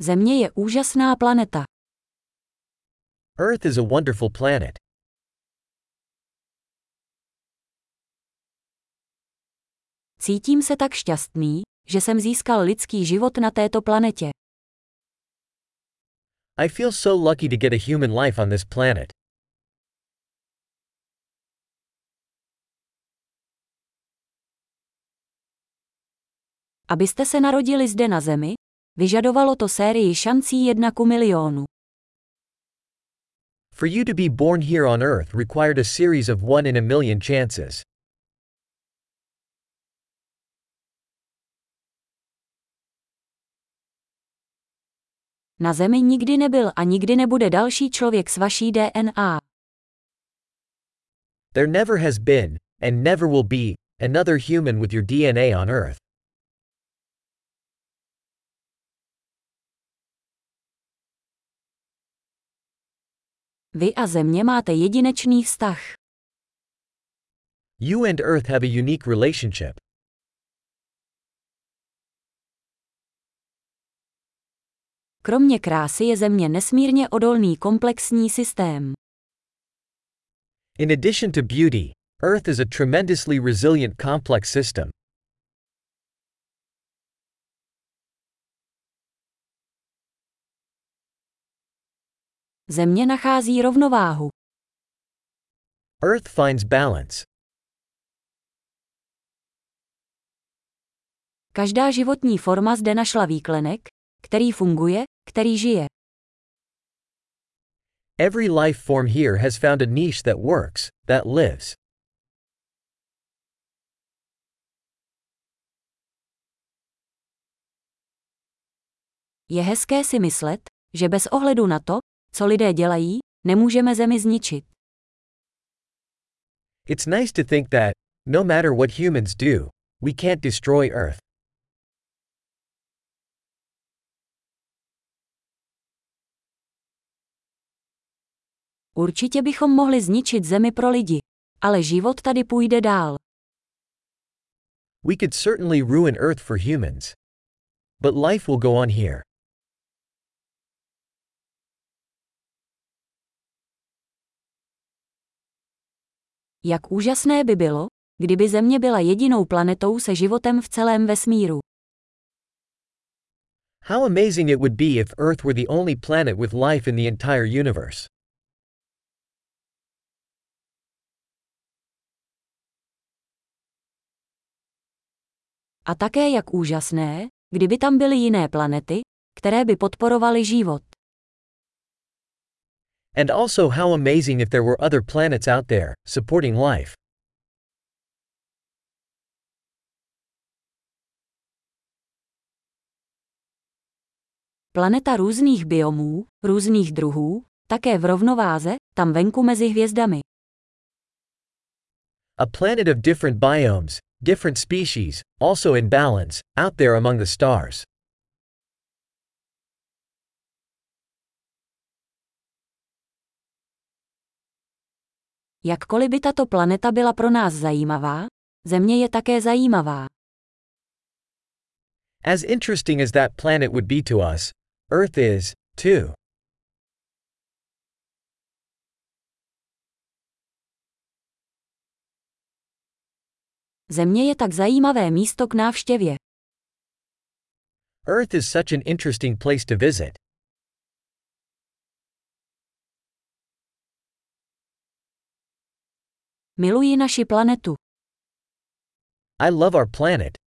Země je úžasná planeta. Earth is a wonderful planet. Cítím se tak šťastný, že jsem získal lidský život na této planetě. I feel so lucky to get a human life on this planet. Abyste se narodili zde na Zemi, vyžadovalo to sérii šancí jedna ku milionu. For you to be born here on Earth required a series of one in a million chances. Na Zemi nikdy nebyl a nikdy nebude další člověk s vaší DNA. There never has been, and never will be, another human with your DNA on Earth. Vy a Země máte jedinečný vztah. You and Earth have a unique relationship. Kromě krásy je Země nesmírně odolný komplexní systém. In addition to beauty, Earth is a tremendously resilient complex system. Země nachází rovnováhu. Earth finds balance. Každá životní forma zde našla výklenek, který funguje, který žije. Every life form here has found a niche that works, that lives. Je hezké si myslet, že bez ohledu na to, co lidé dělají, nemůžeme zemi zničit. It's nice to think that, no matter what humans do, we can't destroy Earth. Určitě bychom mohli zničit zemi pro lidi. Ale život tady půjde dál. We could certainly ruin Earth for humans. But life will go on here. Jak úžasné by bylo, kdyby Země byla jedinou planetou se životem v celém vesmíru. How amazing it would be if Earth were the only planet with life in the entire universe. A také jak úžasné, kdyby tam byly jiné planety, které by podporovaly život. And also how amazing if there were other planets out there, supporting life. Planeta různých biomů, různých druhů, také v rovnováze, tam venku mezi hvězdami. A planet of different biomes, different species, also in balance, out there among the stars. Jakkoliv by tato planeta byla pro nás zajímavá, Země je také zajímavá. As interesting as that planet would be to us, Earth is, too. Země je tak zajímavé místo k návštěvě. Earth is such an interesting place to visit. Miluji naši planetu. I love our planet.